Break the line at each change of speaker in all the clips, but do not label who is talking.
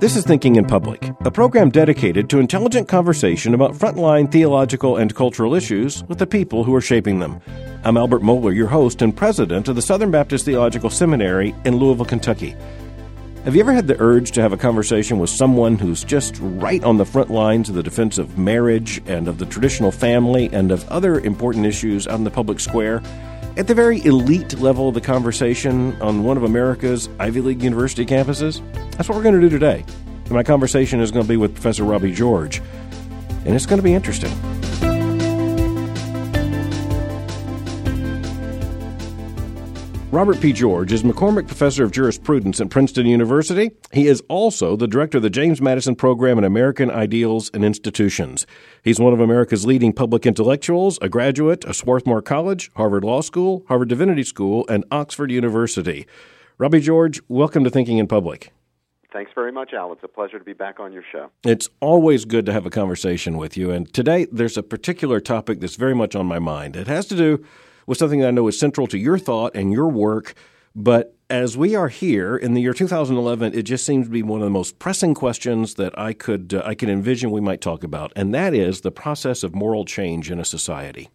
This is Thinking in Public, a program dedicated to intelligent conversation about frontline theological and cultural issues with the people who are shaping them. I'm Albert Mohler, your host and president of the Southern Baptist Theological Seminary in Louisville, Kentucky. Have you ever had the urge to have a conversation with someone who's just right on the front lines of the defense of marriage and of the traditional family and of other important issues out in the public square? At the very elite level of the conversation on one of America's Ivy League university campuses? That's what we're going to do today. And my conversation is going to be with Professor Robbie George, and it's going to be interesting. Robert P. George is McCormick Professor of Jurisprudence at Princeton University. He is also the director of the James Madison Program in American Ideals and Institutions. He's one of America's leading public intellectuals, a graduate of Swarthmore College, Harvard Law School, Harvard Divinity School, and Oxford University. Robbie George, welcome to Thinking in Public.
Thanks very much, Al. It's a pleasure to be back on your show.
It's always good to have a conversation with you. And today, there's a particular topic that's very much on my mind. It has to do was something that I know is central to your thought and your work. But as we are here in the year 2011, it just seems to be one of the most pressing questions that I could uh, I can envision we might talk about, and that is the process of moral change in a society.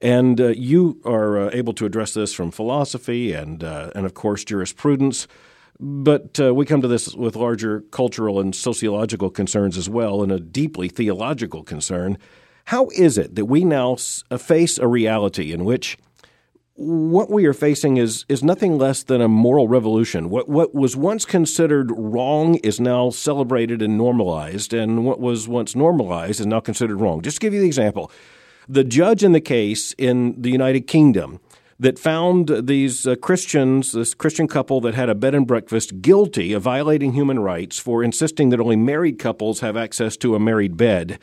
And uh, you are uh, able to address this from philosophy and uh, and of course jurisprudence. But uh, we come to this with larger cultural and sociological concerns as well, and a deeply theological concern. How is it that we now uh, face a reality in which what we are facing is is nothing less than a moral revolution. What what was once considered wrong is now celebrated and normalized, and what was once normalized is now considered wrong. Just to give you the example, the judge in the case in the United Kingdom that found these uh, Christians, this Christian couple that had a bed and breakfast, guilty of violating human rights for insisting that only married couples have access to a married bed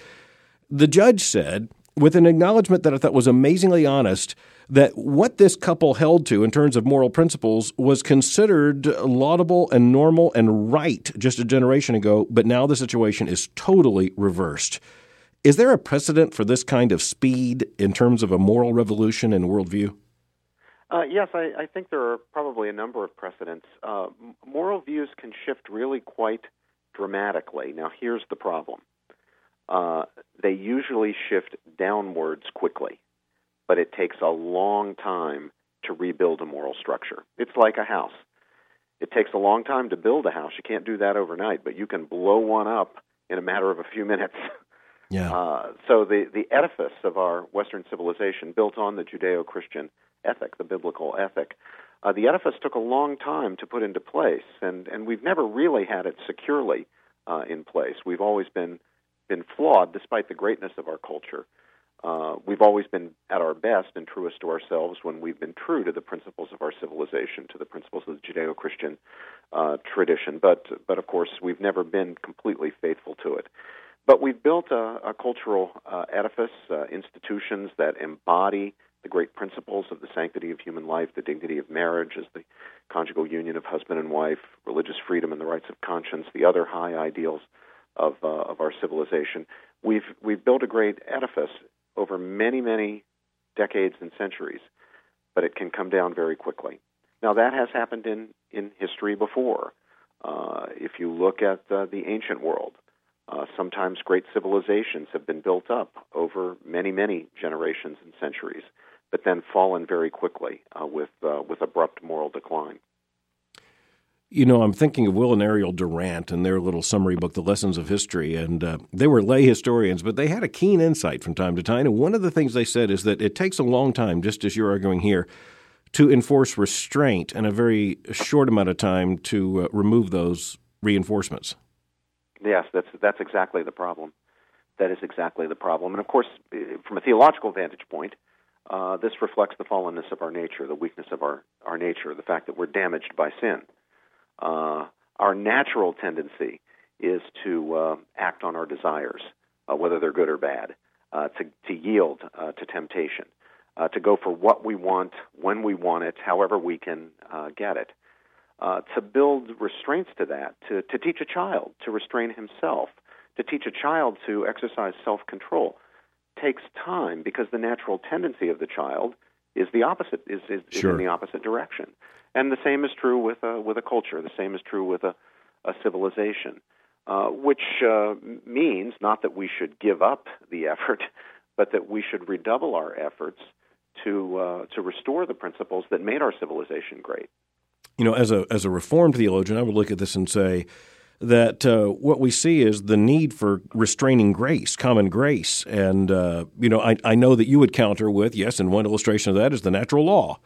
the judge said, with an acknowledgement that I thought was amazingly honest, that what this couple held to in terms of moral principles was considered laudable and normal and right just a generation ago, but now the situation is totally reversed. Is there a precedent for this kind of speed in terms of a moral revolution in worldview?
Uh, yes, I, I, think there are probably a number of precedents. Uh, moral views can shift really quite dramatically. Now, here's the problem uh, they usually shift downwards quickly, but it takes a long time to rebuild a moral structure. It's like a house. It takes a long time to build a house. You can't do that overnight, but you can blow one up in a matter of a few minutes.
Yeah.
Uh, so the the edifice of our Western civilization, built on the Judeo-Christian ethic, the biblical ethic, uh, the edifice took a long time to put into place, and and we've never really had it securely uh, in place. We've always been been flawed despite the greatness of our culture. Uh, we've always been at our best and truest to ourselves when we've been true to the principles of our civilization, to the principles of the Judeo-Christian uh, tradition. But, but of course, we've never been completely faithful to it. But we've built a, a cultural uh, edifice, uh, institutions that embody the great principles of the sanctity of human life, the dignity of marriage as the conjugal union of husband and wife, religious freedom and the rights of conscience, the other high ideals of uh, of our civilization. We've we've built a great edifice over many many decades and centuries, but it can come down very quickly. Now that has happened in in history before. Uh, if you look at uh, the ancient world, uh, sometimes great civilizations have been built up over many many generations and centuries, but then fallen very quickly uh, with uh, with abrupt moral decline.
You know, I'm thinking of Will and Ariel Durant and their little summary book, The Lessons of History, and uh, they were lay historians, but they had a keen insight from time to time. And one of the things they said is that it takes a long time, just as you're arguing here, to enforce restraint and a very short amount of time to uh, remove those reinforcements.
Yes, that's that's exactly the problem. That is exactly the problem. And of course, from a theological vantage point, uh, this reflects the fallenness of our nature, the weakness of our, our nature, the fact that we're damaged by sin uh, our natural tendency is to uh, act on our desires, uh, whether they're good or bad, uh, to, to yield uh, to temptation, uh, to go for what we want, when we want it, however we can get it. to build restraints to that, to, to teach a child to restrain himself, to teach a child to exercise self control takes time because the natural tendency of the child is the opposite is is,
sure.
is in the opposite direction. And the same is true with a with a culture. The same is true with a a civilization, uh, which uh, means not that we should give up the effort, but that we should redouble our efforts to uh, to restore the principles that made our civilization great.
You know, as a as a reformed theologian, I would look at this and say that uh, what we see is the need for restraining grace, common grace, and uh, you know, I, I know that you would counter with yes, and one illustration of that is the natural law.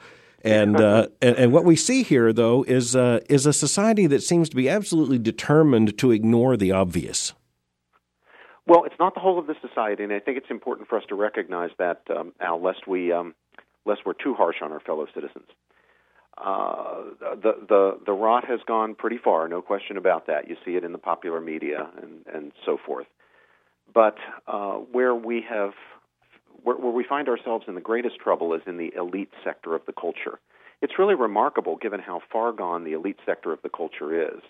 And, uh, and, and what we see here, though, is uh, is a society that seems to be absolutely determined to ignore the obvious.
Well, it's not the whole of the society, and I think it's important for us to recognize that, um, Al, lest we um, lest we're too harsh on our fellow citizens. Uh, the the the rot has gone pretty far, no question about that. You see it in the popular media and and so forth. But uh, where we have where, where we find ourselves in the greatest trouble is in the elite sector of the culture. It's really remarkable, given how far gone the elite sector of the culture is,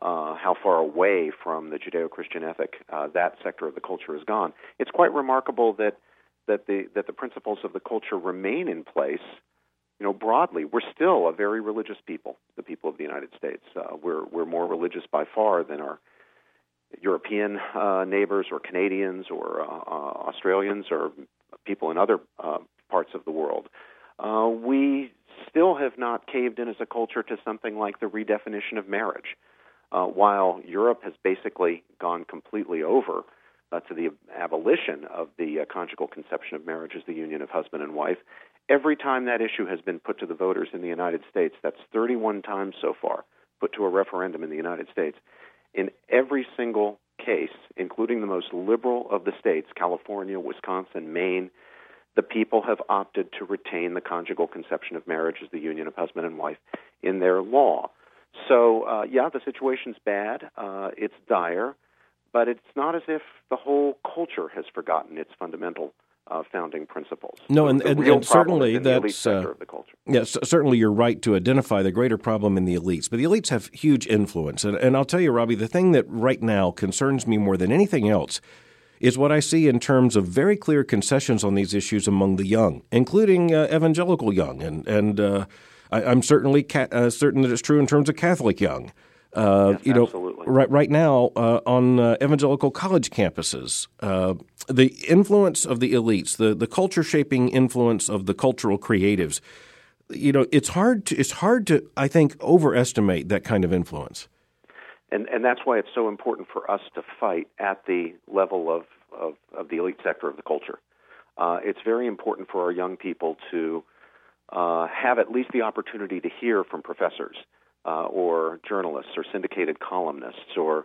uh, how far away from the Judeo-Christian ethic uh, that sector of the culture has gone. It's quite remarkable that that the that the principles of the culture remain in place. You know, broadly, we're still a very religious people. The people of the United States, uh, we're we're more religious by far than our European uh, neighbors or Canadians or uh, uh, Australians or people in other uh, parts of the world. Uh, we still have not caved in as a culture to something like the redefinition of marriage. While Europe has basically gone completely over to the abolition of the conjugal conception of marriage as the union of husband and wife, every time that issue has been put to the voters in the United States, that's 31 times so far, put to a referendum in the United States, in every single case, including the most liberal of the states, California, Wisconsin, Maine, the people have opted to retain the conjugal conception of marriage as the union of husband and wife in their law. So, uh, yeah, the situation's bad. Uh, it's dire, but it's not as if the whole culture has forgotten its fundamental uh, founding principles.
No, and, and, and certainly
that's
uh,
yes,
certainly you're right to identify the greater problem in the elites, but the elites have huge influence, and, and I'll tell you, Robbie, the thing that right now concerns me more than anything else is what I see in terms of very clear concessions on these issues among the young, including uh, evangelical young, and and uh, I, am certainly ca- uh, certain that it's true in terms of Catholic young.
Uh, yes,
you know,
absolutely.
right right now uh, on uh, evangelical college campuses, the influence of the elites, the the culture shaping influence of the cultural creatives. You know, it's hard to it's hard to I think overestimate that kind of influence.
And and that's why it's so important for us to fight at the level of of, of the elite sector of the culture. Uh, it's very important for our young people to uh, have at least the opportunity to hear from professors uh, or journalists or syndicated columnists or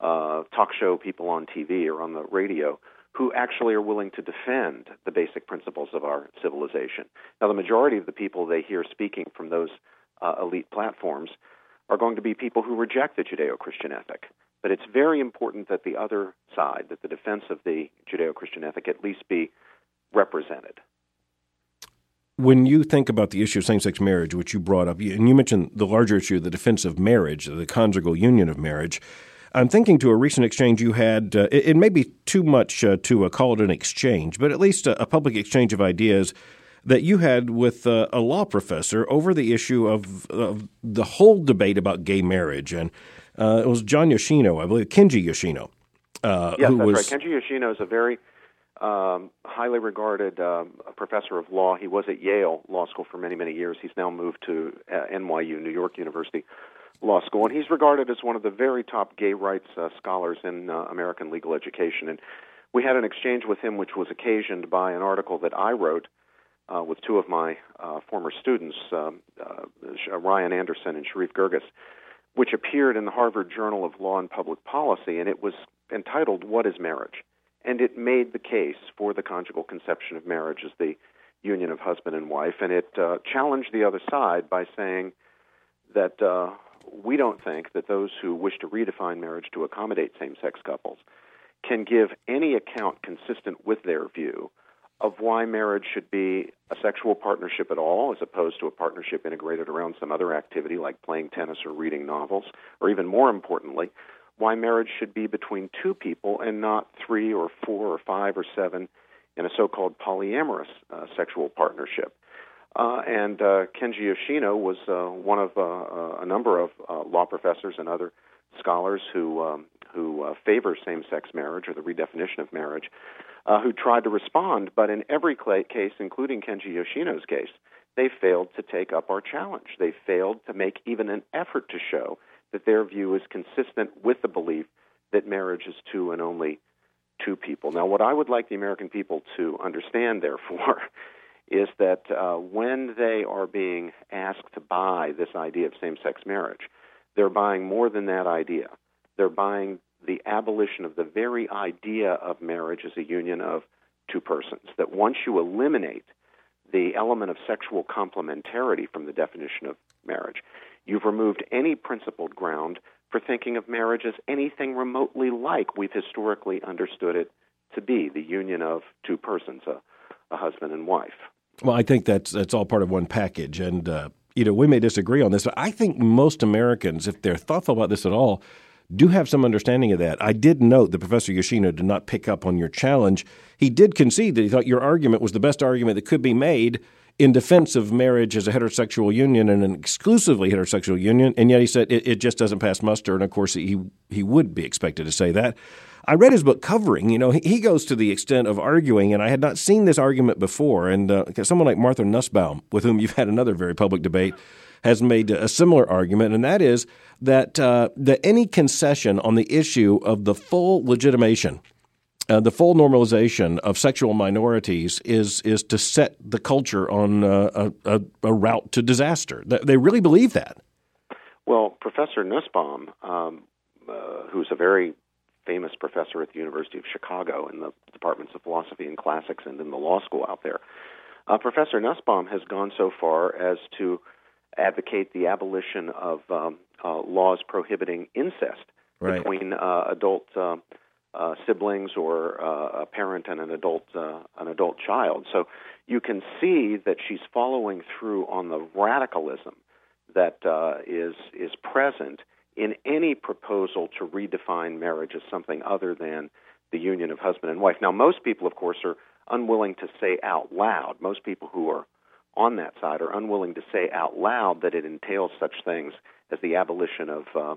uh, talk show people on TV or on the radio who actually are willing to defend the basic principles of our civilization. Now, the majority of the people they hear speaking from those uh, elite platforms are going to be people who reject the Judeo Christian ethic. But it's very important that the other side, that the defense of the Judeo Christian ethic, at least be represented.
When you think about the issue of same sex marriage, which you brought up, and you mentioned the larger issue, the defense of marriage, the conjugal union of marriage, I'm thinking to a recent exchange you had. Uh, it, it, may be too much uh, to uh, call it an exchange, but at least a, a, public exchange of ideas that you had with uh, a law professor over the issue of, of, the whole debate about gay marriage. And uh, it was John Yoshino, I believe, Kenji Yoshino.
Uh, yes, that's was, right. Kenji Yoshino is a very um, highly regarded um, professor of law. He was at Yale Law School for many, many years. He's now moved to uh, NYU, New York University Law School, and he's regarded as one of the very top gay rights uh, scholars in uh, American legal education. And we had an exchange with him, which was occasioned by an article that I wrote uh, with two of my uh, former students, um, uh, Ryan Anderson and Sherif Girgis, which appeared in the Harvard Journal of Law and Public Policy, and it was entitled "What Is Marriage." And it made the case for the conjugal conception of marriage as the union of husband and wife, and it uh, challenged the other side by saying that uh, we don't think that those who wish to redefine marriage to accommodate same sex couples can give any account consistent with their view of why marriage should be a sexual partnership at all, as opposed to a partnership integrated around some other activity like playing tennis or reading novels, or even more importantly, why marriage should be between two people and not three or four or five or seven in a so called polyamorous uh, sexual partnership. Uh, and uh, Kenji Yoshino was uh, one of uh, uh, a number of law professors and other scholars who um, who favor same-sex marriage or the redefinition of marriage, who tried to respond. But in every case, including Kenji Yoshino's case, they failed to take up our challenge. They failed to make even an effort to show that their view is consistent with the belief that marriage is two and only two people. Now, what I would like the American people to understand, therefore, is that uh, when they are being asked to buy this idea of same sex marriage, they're buying more than that idea. They're buying the abolition of the very idea of marriage as a union of two persons. That once you eliminate the element of sexual complementarity from the definition of marriage, you've removed any principled ground for thinking of marriage as anything remotely like we've historically understood it to be the union of two persons, a, a husband and wife.
Well, I think that's that's all part of one package, and uh, you know we may disagree on this, but I think most Americans, if they're thoughtful about this at all, do have some understanding of that. I did note that Professor Yoshino did not pick up on your challenge. He did concede that he thought your argument was the best argument that could be made in defense of marriage as a heterosexual union and an exclusively heterosexual union, and yet he said it, it just doesn't pass muster. And of course, he he would be expected to say that. I read his book covering. You know, he, goes to the extent of arguing, and I had not seen this argument before. And uh, someone like Martha Nussbaum, with whom you've had another very public debate, has made a similar argument, and that is that uh, that any concession on the issue of the full legitimation uh, the full normalization of sexual minorities is is to set the culture on uh, a, a, route to disaster. They really believe that.
Well, Professor Nussbaum, um, uh, who's a very famous professor at the University of Chicago in the departments of philosophy and classics and in the law school out there, uh, Professor Nussbaum has gone so far as to advocate the abolition of um, uh, laws prohibiting incest right. between uh, adult uh, siblings or uh, a parent and an adult uh, an adult child. So you can see that she's following through on the radicalism that uh, is is present in any proposal to redefine marriage as something other than the union of husband and wife. Now, most people, of course, are unwilling to say out loud. Most people who are on that side are unwilling to say out loud that it entails such things as the abolition of uh,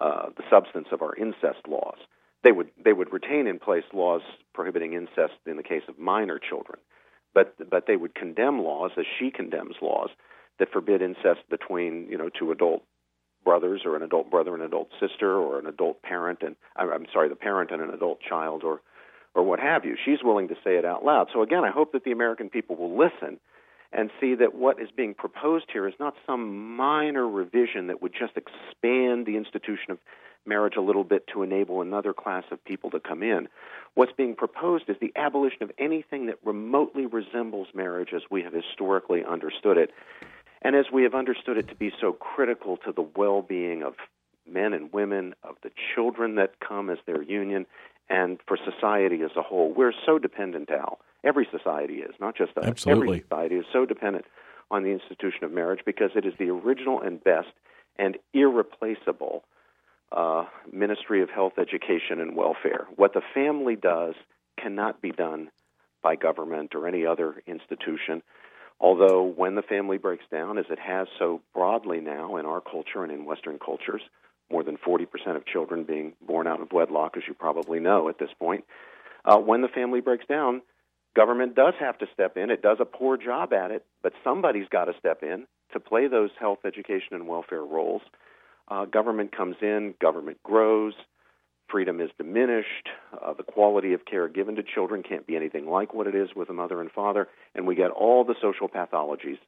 uh, the substance of our incest laws they would they would retain in place laws prohibiting incest in the case of minor children, but but they would condemn laws as she condemns laws that forbid incest between you know two adult brothers or an adult brother and adult sister or an adult parent and I'm sorry the parent and an adult child or or what have you. She's willing to say it out loud. So again, I hope that the American people will listen and see that what is being proposed here is not some minor revision that would just expand the institution of marriage a little bit to enable another class of people to come in. What's being proposed is the abolition of anything that remotely resembles marriage as we have historically understood it, and as we have understood it to be so critical to the well being of men and women, of the children that come as their union, and for society as a whole. We're so dependent, Al. Every society is, not just us.
Absolutely.
Every society is so dependent on the institution of marriage because it is the original and best and irreplaceable uh, Ministry of Health, Education, and Welfare. What the family does cannot be done by government or any other institution. Although, when the family breaks down, as it has so broadly now in our culture and in Western cultures, more than 40% of children being born out of wedlock, as you probably know at this point, uh, when the family breaks down, government does have to step in. It does a poor job at it, but somebody's got to step in to play those health, education, and welfare roles uh, government comes in, government grows, freedom is diminished, uh, the quality of care given to children can't be anything like what it is with a mother and father, and we get all the social pathologies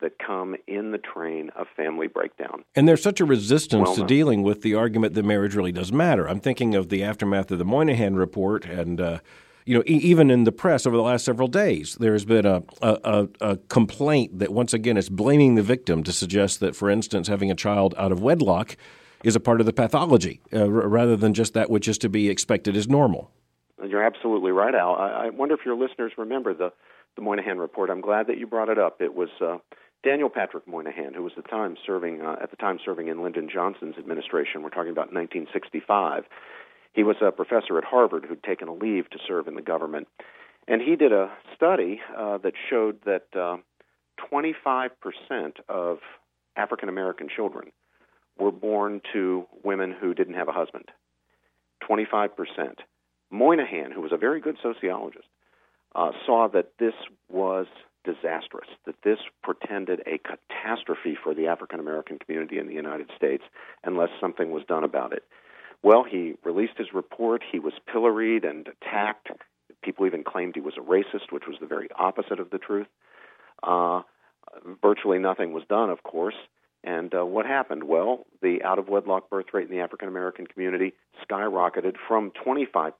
that come in the train of family breakdown.
And there's such a resistance well to dealing with the argument that marriage really does matter. I'm thinking of the aftermath of the Moynihan report and uh, you know, e- even in the press over the last several days, there's been a, a, a, complaint that once again is blaming the victim to suggest that, for instance, having a child out of wedlock is a part of the pathology uh, r- rather than just that which is to be expected as normal.
You're absolutely right, Al. I, I wonder if your listeners remember the, the Moynihan report. I'm glad that you brought it up. It was uh, Daniel Patrick Moynihan, who was the time serving uh, at the time serving in Lyndon Johnson's administration. We're talking about 1965 he was a professor at Harvard who'd taken a leave to serve in the government. And he did a study uh, that showed that uh, 25% of African American children were born to women who didn't have a husband. 25%. Moynihan, who was a very good sociologist, uh, saw that this was disastrous, that this portended a catastrophe for the African American community in the United States unless something was done about it. Well, he released his report. He was pilloried and attacked. People even claimed he was a racist, which was the very opposite of the truth. Uh, virtually nothing was done, of course. And uh, what happened? Well, the out of wedlock birth rate in the African American community skyrocketed from 25%,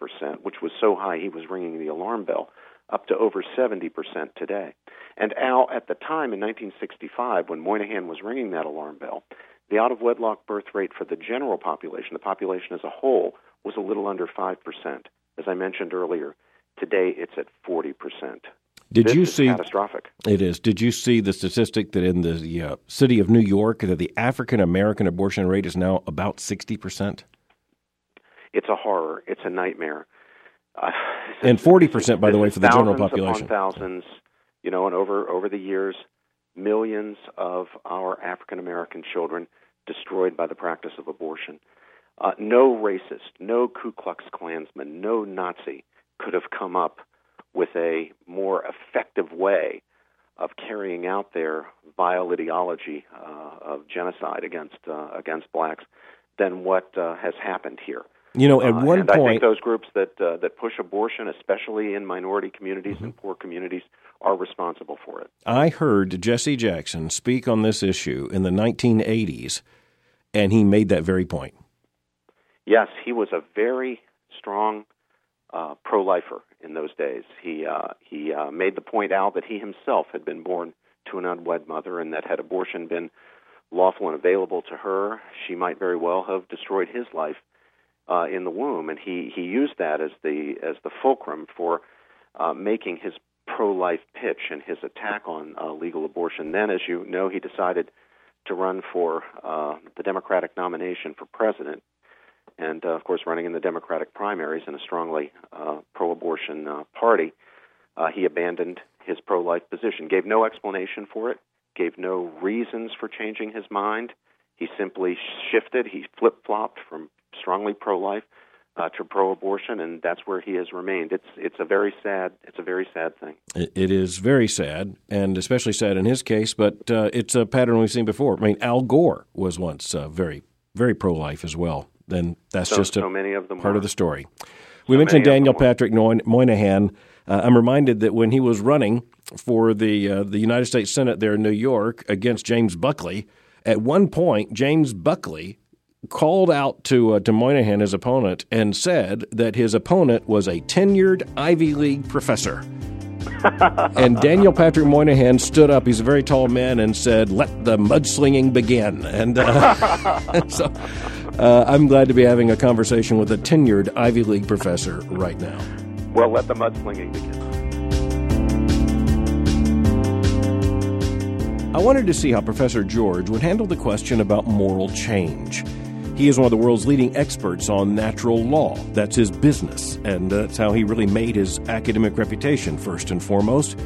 which was so high he was ringing the alarm bell, up to over 70% today. And Al, at the time in 1965, when Moynihan was ringing that alarm bell, the out of wedlock birth rate for the general population, the population as a whole, was a little under 5%. As I mentioned earlier, today it's at 40%.
Did
this
you see
catastrophic?
It is. Did you see the statistic that in the uh, city of New York that the African American abortion rate is now about 60%?
It's a horror. It's a nightmare. Uh,
And 40%, by the way, for the general population.
Thousands, you know, and over over the years, millions of our African American children destroyed by the practice of abortion. Uh, no racist, no Ku Klux Klansman, no Nazi could have come up with a more effective way of carrying out their vile ideology uh, of genocide against uh, against blacks than what uh, has happened here.
You know, at
Uh,
one
and I think
point,
those groups that uh, that push abortion, especially in minority communities
Mm-hmm.
and poor communities, are responsible for it.
I heard Jesse Jackson speak on this issue in the 1980s, and he made that very point.
Yes, he was a very strong uh, pro-lifer in those days. He uh, he uh, made the point out that he himself had been born to an unwed mother, and that had abortion been lawful and available to her, she might very well have destroyed his life uh, in the womb. And he he used that as the as the fulcrum for uh, making his pro-life pitch and his attack on uh, legal abortion. Then, as you know, he decided to run for uh, the Democratic nomination for president and uh, of course, running in the Democratic primaries in a strongly uh, pro-abortion uh, party, uh, he abandoned his pro-life position. Gave no explanation for it. Gave no reasons for changing his mind. He simply shifted. He flip-flopped from strongly pro-life uh, to pro-abortion, and that's where he has remained. It's it's a very sad it's a very sad thing.
It, is very sad, and especially sad in his case, but uh, it's a pattern we've seen before. I mean, Al Gore was once uh, very, very pro life as well. Then that's
So,
just a
so many of them
part
were.
of the story. We mentioned Daniel. Patrick Moynihan. Uh, I'm reminded that when he was running for the uh, the United States Senate there in New York against James Buckley, at one point James Buckley called out to uh, to Moynihan, his opponent, and said that his opponent was a tenured Ivy League professor. and Daniel Patrick Moynihan stood up. He's a very tall man and said, "Let the mudslinging begin." And uh, so, uh, I'm glad to be having a conversation with a tenured Ivy League professor right now.
Well, let the mudslinging begin.
I wanted to see how Professor George would handle the question about moral change. He is one of the world's leading experts on natural law. That's his business, and uh, that's how he really made his academic reputation, first and foremost.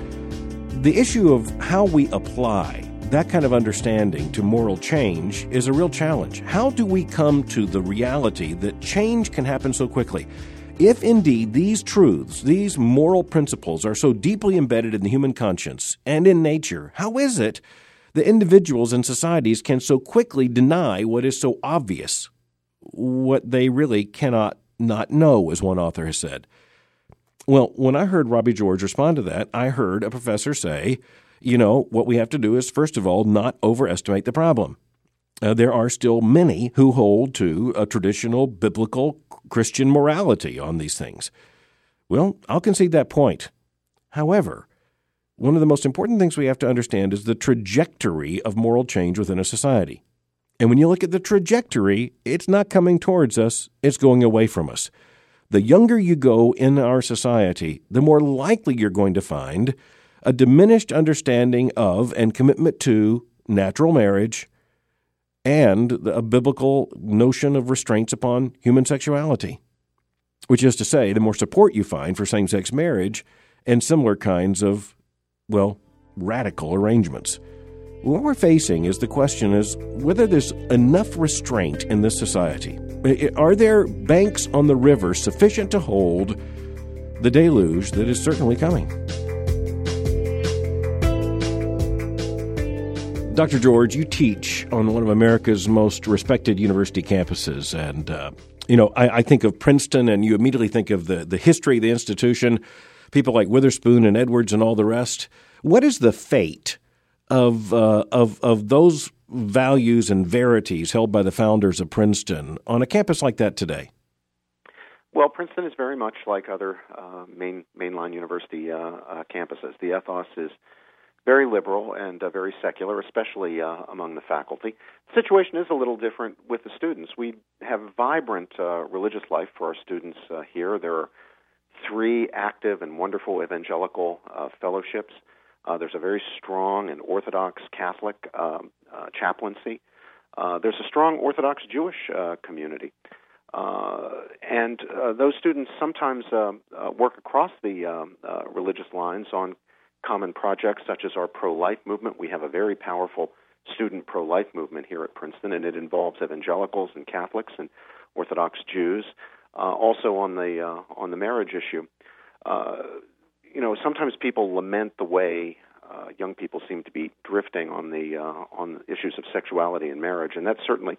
The issue of how we apply that kind of understanding to moral change is a real challenge. How do we come to the reality that change can happen so quickly? If indeed these truths, these moral principles, are so deeply embedded in the human conscience and in nature, how is it that individuals and societies can so quickly deny what is so obvious, what they really cannot not know, as one author has said? Well, when I heard Robbie George respond to that, I heard a professor say, you know, what we have to do is, first of all, not overestimate the problem. Uh, there are still many who hold to a traditional biblical Christian morality on these things. Well, I'll concede that point. However, one of the most important things we have to understand is the trajectory of moral change within a society. And when you look at the trajectory, it's not coming towards us, it's going away from us. The younger you go in our society, the more likely you're going to find a diminished understanding of and commitment to natural marriage and a biblical notion of restraints upon human sexuality. Which is to say, the more support you find for same sex marriage and similar kinds of, well, radical arrangements. What we're facing is the question is whether there's enough restraint in this society. Are there banks on the river sufficient to hold the deluge that is certainly coming? Dr. George, you teach on one of America's most respected university campuses, and uh, you know I, I, think of Princeton, and you immediately think of the the history of the institution, people like Witherspoon and Edwards and all the rest. What is the fate of uh, of of those values and verities held by the founders of Princeton on a campus like that today?
Well, Princeton is very much like other uh, main mainline university uh, uh, campuses. The ethos is very liberal and uh, very secular, especially uh, among the faculty. The situation is a little different with the students. We have vibrant uh, religious life for our students here. There are three active and wonderful evangelical uh, fellowships. Uh, there's a very strong and Orthodox Catholic um, uh, chaplaincy. Uh, there's a strong Orthodox Jewish uh, community. Uh, and those students sometimes work across the um, religious lines on common projects such as our pro life movement. We have a very powerful student pro life movement here at Princeton, and it involves evangelicals and Catholics and Orthodox Jews. Uh, also on the uh, on the marriage issue, uh, you know, sometimes people lament the way uh, young people seem to be drifting on the uh, on issues of sexuality and marriage, and that's certainly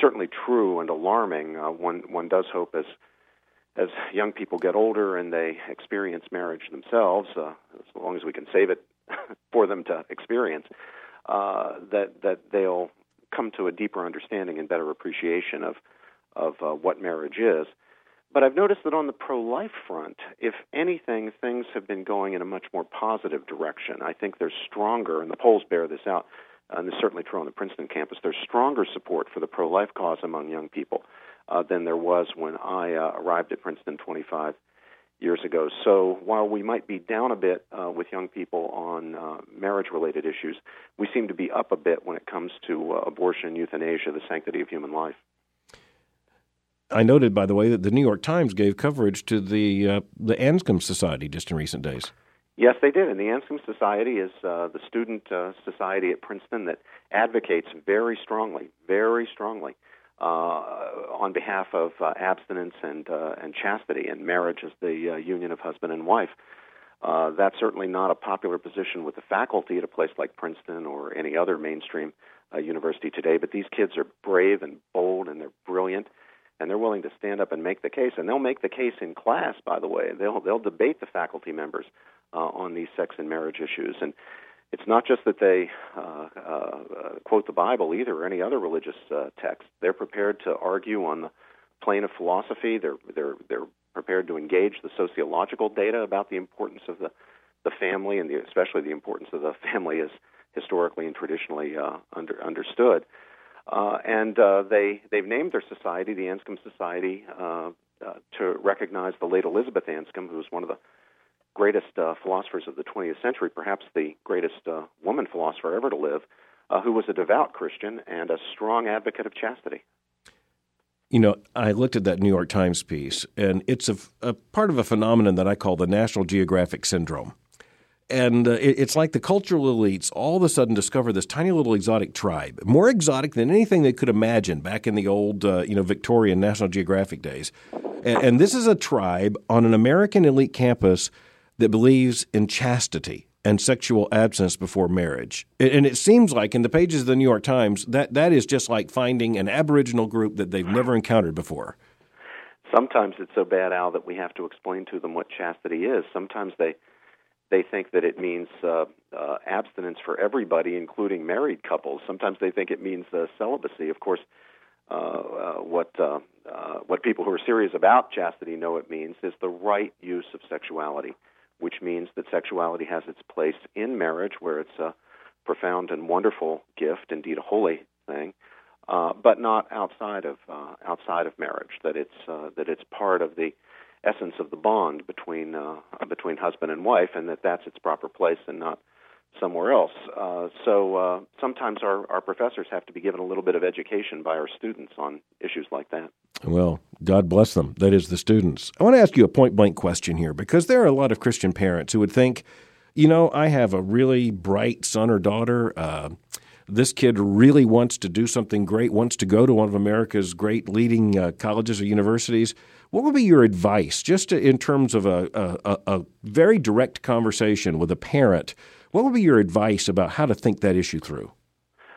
certainly true and alarming. Uh, one one does hope as as young people get older and they experience marriage themselves, uh, as long as we can save it for them to experience, uh, that that they'll come to a deeper understanding and better appreciation of of uh, what marriage is. But I've noticed that on the pro life front, if anything, things have been going in a much more positive direction. I think there's stronger, and the polls bear this out, and it's certainly true on the Princeton campus, there's stronger support for the pro life cause among young people uh, than there was when I uh, arrived at Princeton 25 years ago. So while we might be down a bit uh, with young people on uh, marriage related issues, we seem to be up a bit when it comes to uh, abortion, euthanasia, the sanctity of human life.
I noted, by the way, that the New York Times gave coverage to the uh, the Anscombe Society just in recent days.
Yes, they did. And the Anscombe Society is uh, the student uh, society at Princeton that advocates very strongly, very strongly, uh, on behalf of uh, abstinence and uh, and chastity and marriage as the uh, union of husband and wife. That's certainly not a popular position with the faculty at a place like Princeton or any other mainstream university today. But these kids are brave and bold, and they're brilliant and they're willing to stand up and make the case. And they'll make the case in class, by the way. They'll they'll debate the faculty members uh, on these sex and marriage issues. And it's not just that they uh, uh, quote the Bible either or any other religious uh, text. They're prepared to argue on the plane of philosophy. They're they're they're prepared to engage the sociological data about the importance of the the family and the, especially the importance of the family as historically and traditionally uh, under, understood. Uh, and uh, they they've named their society the Anscombe Society uh, uh, to recognize the late Elizabeth Anscombe, who was one of the greatest uh, philosophers of the 20th century, perhaps the greatest uh, woman philosopher ever to live, who was a devout Christian and a strong advocate of chastity.
You know, I looked at that New York Times piece, and it's a, a part of a phenomenon that I call the National Geographic Syndrome and uh, it, it's like the cultural elites all of a sudden discover this tiny little exotic tribe, more exotic than anything they could imagine back in the old, uh, you know, Victorian National Geographic days. And, and this is a tribe on an American elite campus that believes in chastity and sexual abstinence before marriage. And it seems like in the pages of the New York Times that that is just like finding an Aboriginal group that they've never encountered before.
Sometimes it's so bad, Al, that we have to explain to them what chastity is. Sometimes they they think that it means uh, uh, abstinence for everybody, including married couples. Sometimes they think it means uh, celibacy. Of course, uh, uh, what uh, uh, what people who are serious about chastity know it means is the right use of sexuality, which means that sexuality has its place in marriage, where it's a profound and wonderful gift, indeed a holy thing, uh, but not outside of uh, outside of marriage. That it's uh, that it's part of the essence of the bond between uh, between husband and wife, and that that's its proper place and not somewhere else. Uh, so uh, sometimes our, our professors have to be given a little bit of education by our students on issues like that.
Well, God bless them. That is the students. I want to ask you a point blank question here because there are a lot of Christian parents who would think you know, I have a really bright son or daughter. Uh, this kid really wants to do something great, wants to go to one of America's great leading uh, colleges or universities. What would be your advice, just in terms of a, a, a, very direct conversation with a parent? What would be your advice about how to think that issue through?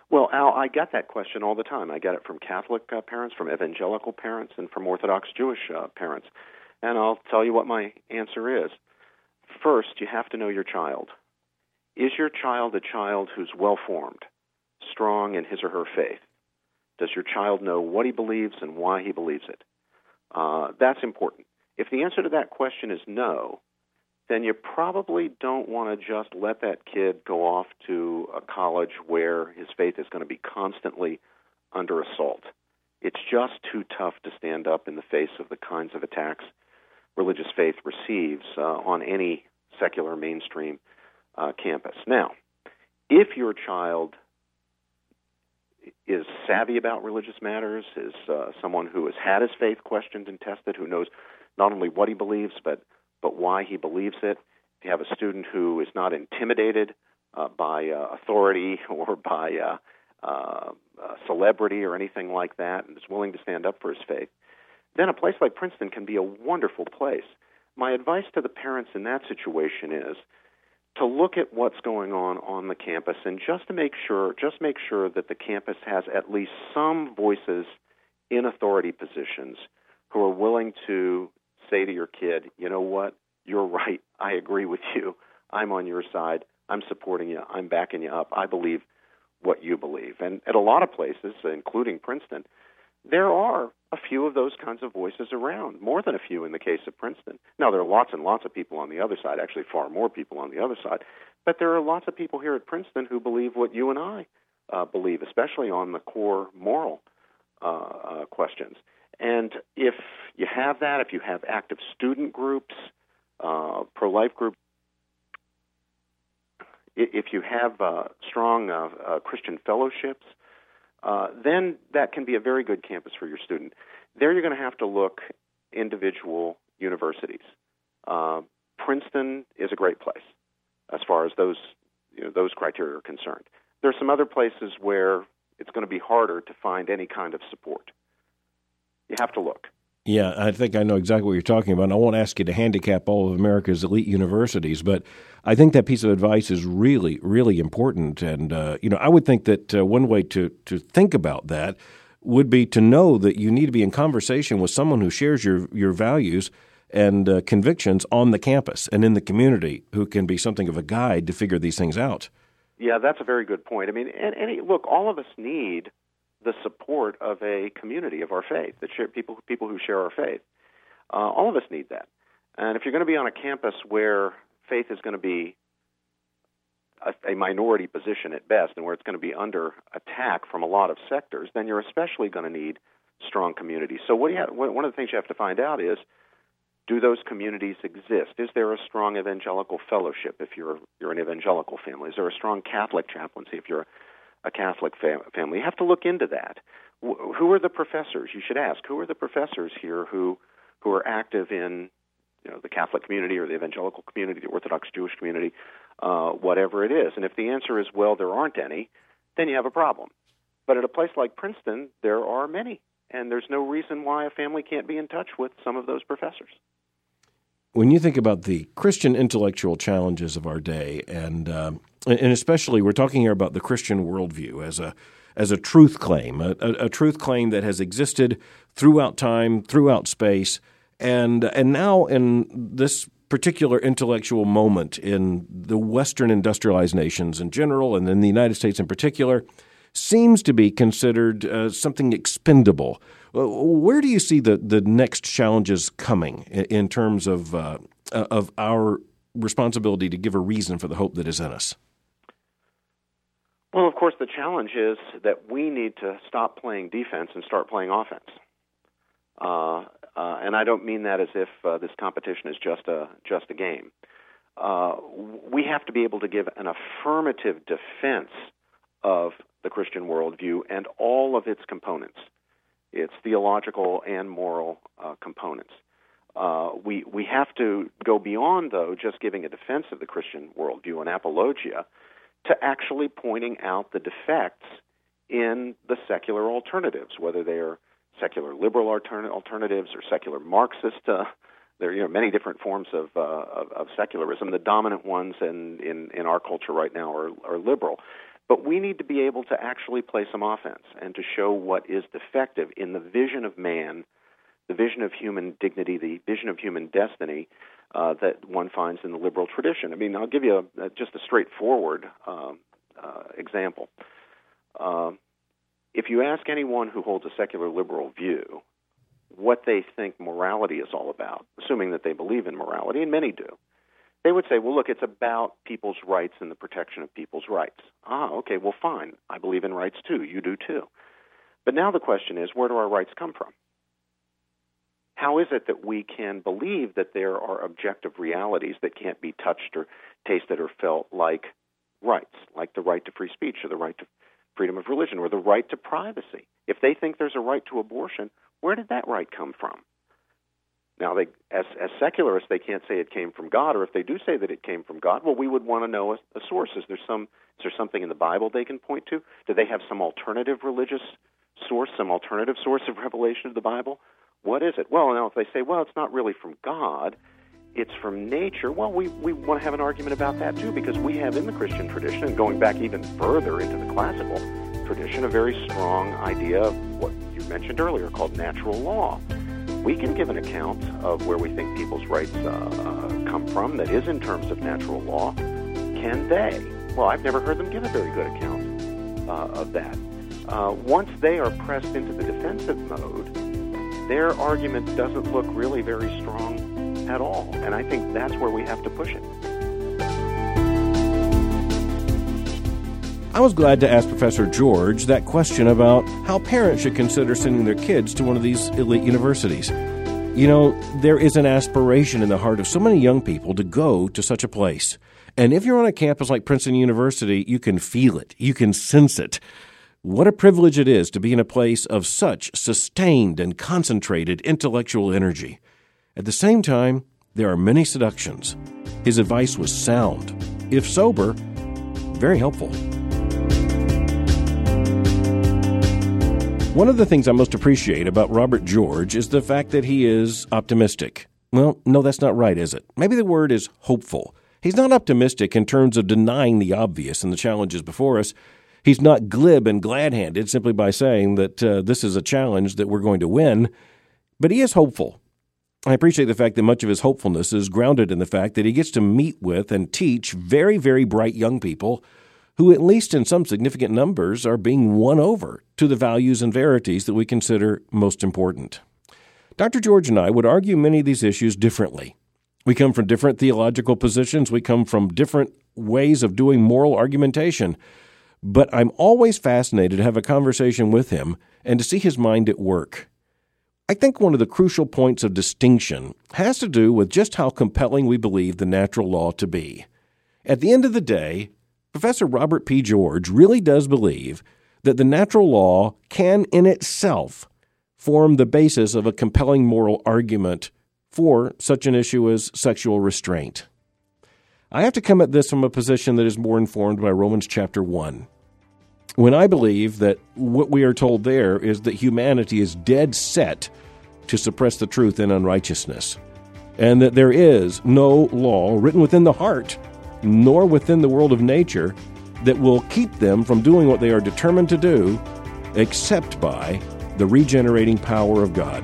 Well, Al, I get that question all the time. I get it from Catholic uh, parents, from evangelical parents, and from Orthodox Jewish uh, parents. And I'll tell you what my answer is. First, you have to know your child. Is your child a child who's well formed? strong in his or her faith? Does your child know what he believes and why he believes it? Uh, that's important. If the answer to that question is no, then you probably don't want to just let that kid go off to a college where his faith is going to be constantly under assault. It's just too tough to stand up in the face of the kinds of attacks religious faith receives uh, on any secular mainstream uh, campus. Now, if your child is savvy about religious matters, is uh, someone who has had his faith questioned and tested, who knows not only what he believes but but why he believes it. If you have a student who is not intimidated uh, by uh, authority or by uh, uh, celebrity or anything like that, and is willing to stand up for his faith, then a place like Princeton can be a wonderful place. My advice to the parents in that situation is to look at what's going on on the campus and just to make sure just make sure that the campus has at least some voices in authority positions who are willing to say to your kid, you know what, you're right. I agree with you. I'm on your side. I'm supporting you. I'm backing you up. I believe what you believe. And at a lot of places, including Princeton, there are a few of those kinds of voices around, more than a few in the case of Princeton. Now, there are lots and lots of people on the other side, actually, far more people on the other side, but there are lots of people here at Princeton who believe what you and I uh, believe, especially on the core moral uh, uh, questions. And if you have that, if you have active student groups, uh, pro life groups, if you have uh, strong uh, Christian fellowships, uh, then that can be a very good campus for your student. There, you're going to have to look individual universities. Uh, Princeton is a great place as far as those you know, those criteria are concerned. There are some other places where it's going to be harder to find any kind of support. You have to look.
Yeah, I think I know exactly what you're talking about. And I won't ask you to handicap all of America's elite universities, but I think that piece of advice is really, really important. And uh, you know, I would think that uh, one way to to think about that would be to know that you need to be in conversation with someone who shares your your values and uh, convictions on the campus and in the community, who can be something of a guide to figure these things out.
Yeah, that's a very good point. I mean, and, and look, all of us need the support of a community of our faith, that share, people people who share our faith. Uh, all of us need that. And if you're going to be on a campus where faith is going to be a, a minority position at best, and where it's going to be under attack from a lot of sectors, then you're especially going to need strong communities. So, what do you have, one of the things you have to find out is do those communities exist? Is there a strong evangelical fellowship if you're you're an evangelical family? Is there a strong Catholic chaplaincy if you're a Catholic fam- family. You have to look into that. W- who are the professors? You should ask who are the professors here who who are active in you know the Catholic community or the evangelical community, the Orthodox Jewish community, uh, whatever it is. And if the answer is well, there aren't any, then you have a problem. But at a place like Princeton, there are many, and there's no reason why a family can't be in touch with some of those professors
when you think about the Christian intellectual challenges of our day, and um, and especially we're talking here about the Christian worldview as a as a truth claim, a, a, a, truth claim that has existed throughout time, throughout space, and and now in this particular intellectual moment in the Western industrialized nations in general, and in the United States in particular, seems to be considered uh, something expendable. Uh, where do you see the, the next challenges coming in, terms of uh, of our responsibility to give a reason for the hope that is in us?
Well, of course, the challenge is that we need to stop playing defense and start playing offense. Uh, uh, and I don't mean that as if uh, this competition is just a just a game. Uh, we have to be able to give an affirmative defense of the Christian worldview and all of its components, its theological and moral uh, components. Uh, we we have to go beyond though just giving a defense of the Christian worldview and apologia to actually pointing out the defects in the secular alternatives, whether they are secular liberal altern- alternatives or secular Marxist. Uh, there are you know, many different forms of, uh, of, of secularism. The dominant ones in, in, in our culture right now are, are liberal. But we need to be able to actually play some offense and to show what is defective in the vision of man, the vision of human dignity, the vision of human destiny uh, that one finds in the liberal tradition. I mean, I'll give you a, just a straightforward uh, uh, example. Uh, if you ask anyone who holds a secular liberal view what they think morality is all about, assuming that they believe in morality, and many do, they would say, well, look, it's about people's rights and the protection of people's rights. Ah, okay, well, fine. I believe in rights too. You do too. But now the question is, where do our rights come from? How is it that we can believe that there are objective realities that can't be touched or tasted or felt like rights, like the right to free speech or the right to freedom of religion or the right to privacy. If they think there's a right to abortion, where did that right come from? Now, they, as, as secularists, they can't say it came from God, or if they do say that it came from God, well, we would want to know a, a source. Is there some is there something in the Bible they can point to? Do they have some alternative religious source, some alternative source of revelation of the Bible? What is it? Well, now if they say, well, it's not really from God, it's from nature, well, we, we want to have an argument about that too, because we have in the Christian tradition, and going back even further into the classical tradition, a very strong idea of what you mentioned earlier called natural law. We can give an account of where we think people's rights uh, uh, come from that is in terms of natural law. Can they? Well, I've never heard them give a very good account uh, of that. Uh, once they are pressed into the defensive mode, their argument doesn't look really very strong at all. And I think that's where we have to push it.
I was glad to ask Professor George that question about how parents should consider sending their kids to one of these elite universities. You know, there is an aspiration in the heart of so many young people to go to such a place. And if you're on a campus like Princeton University, you can feel it, you can sense it. What a privilege it is to be in a place of such sustained and concentrated intellectual energy. At the same time, there are many seductions. His advice was sound, if sober, very helpful. One of the things I most appreciate about Robert George is the fact that he is optimistic. Well, no, that's not right, is it? Maybe the word is hopeful. He's not optimistic in terms of denying the obvious and the challenges before us. He's not glib and glad handed simply by saying that uh, this is a challenge that we're going to win, but he is hopeful. I appreciate the fact that much of his hopefulness is grounded in the fact that he gets to meet with and teach very, very bright young people who, at least in some significant numbers, are being won over to the values and verities that we consider most important. Dr. George and I would argue many of these issues differently. We come from different theological positions, we come from different ways of doing moral argumentation, but I'm always fascinated to have a conversation with him and to see his mind at work. I think one of the crucial points of distinction has to do with just how compelling we believe the natural law to be. At the end of the day, Professor Robert P. George really does believe that the natural law can in itself form the basis of a compelling moral argument for such an issue as sexual restraint. I have to come at this from a position that is more informed by Romans chapter 1. When I believe that what we are told there is that humanity is dead set to suppress the truth in unrighteousness, and that there is no law written within the heart, nor within the world of nature, that will keep them from doing what they are determined to do, except by the regenerating power of God,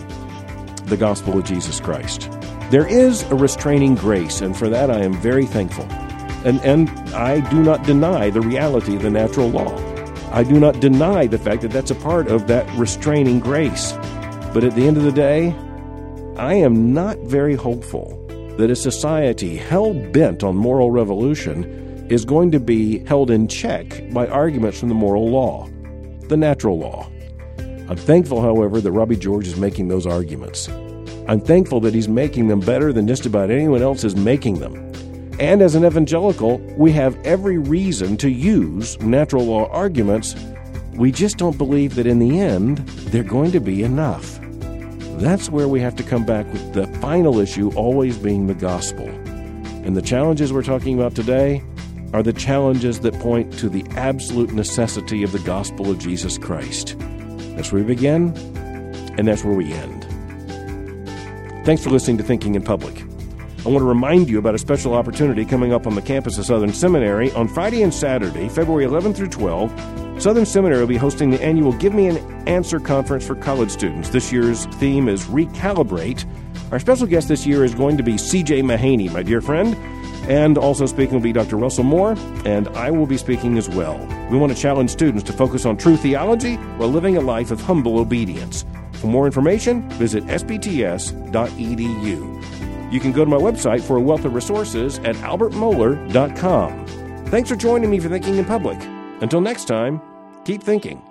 the gospel of Jesus Christ. There is a restraining grace, and for that I am very thankful. And, and I do not deny the reality of the natural law. I do not deny the fact that that's a part of that restraining grace. But at the end of the day, I am not very hopeful that a society hell bent on moral revolution is going to be held in check by arguments from the moral law, the natural law. I'm thankful, however, that Robbie George is making those arguments. I'm thankful that he's making them better than just about anyone else is making them. And as an evangelical, we have every reason to use natural law arguments. We just don't believe that in the end, they're going to be enough. That's where we have to come back with the final issue always being the gospel. And the challenges we're talking about today are the challenges that point to the absolute necessity of the gospel of Jesus Christ. That's where we begin, and that's where we end. Thanks for listening to Thinking in Public. I want to remind you about a special opportunity coming up on the campus of Southern Seminary on Friday and Saturday, February 11 through 12. Southern Seminary will be hosting the annual Give Me an Answer conference for college students. This year's theme is Recalibrate. Our special guest this year is going to be CJ Mahaney, my dear friend. And also speaking will be Dr. Russell Moore, and I will be speaking as well. We want to challenge students to focus on true theology while living a life of humble obedience. For more information, visit sbts.edu. You can go to my website for a wealth of resources at albertmohler.com. Thanks for joining me for Thinking in Public. Until next time, keep thinking.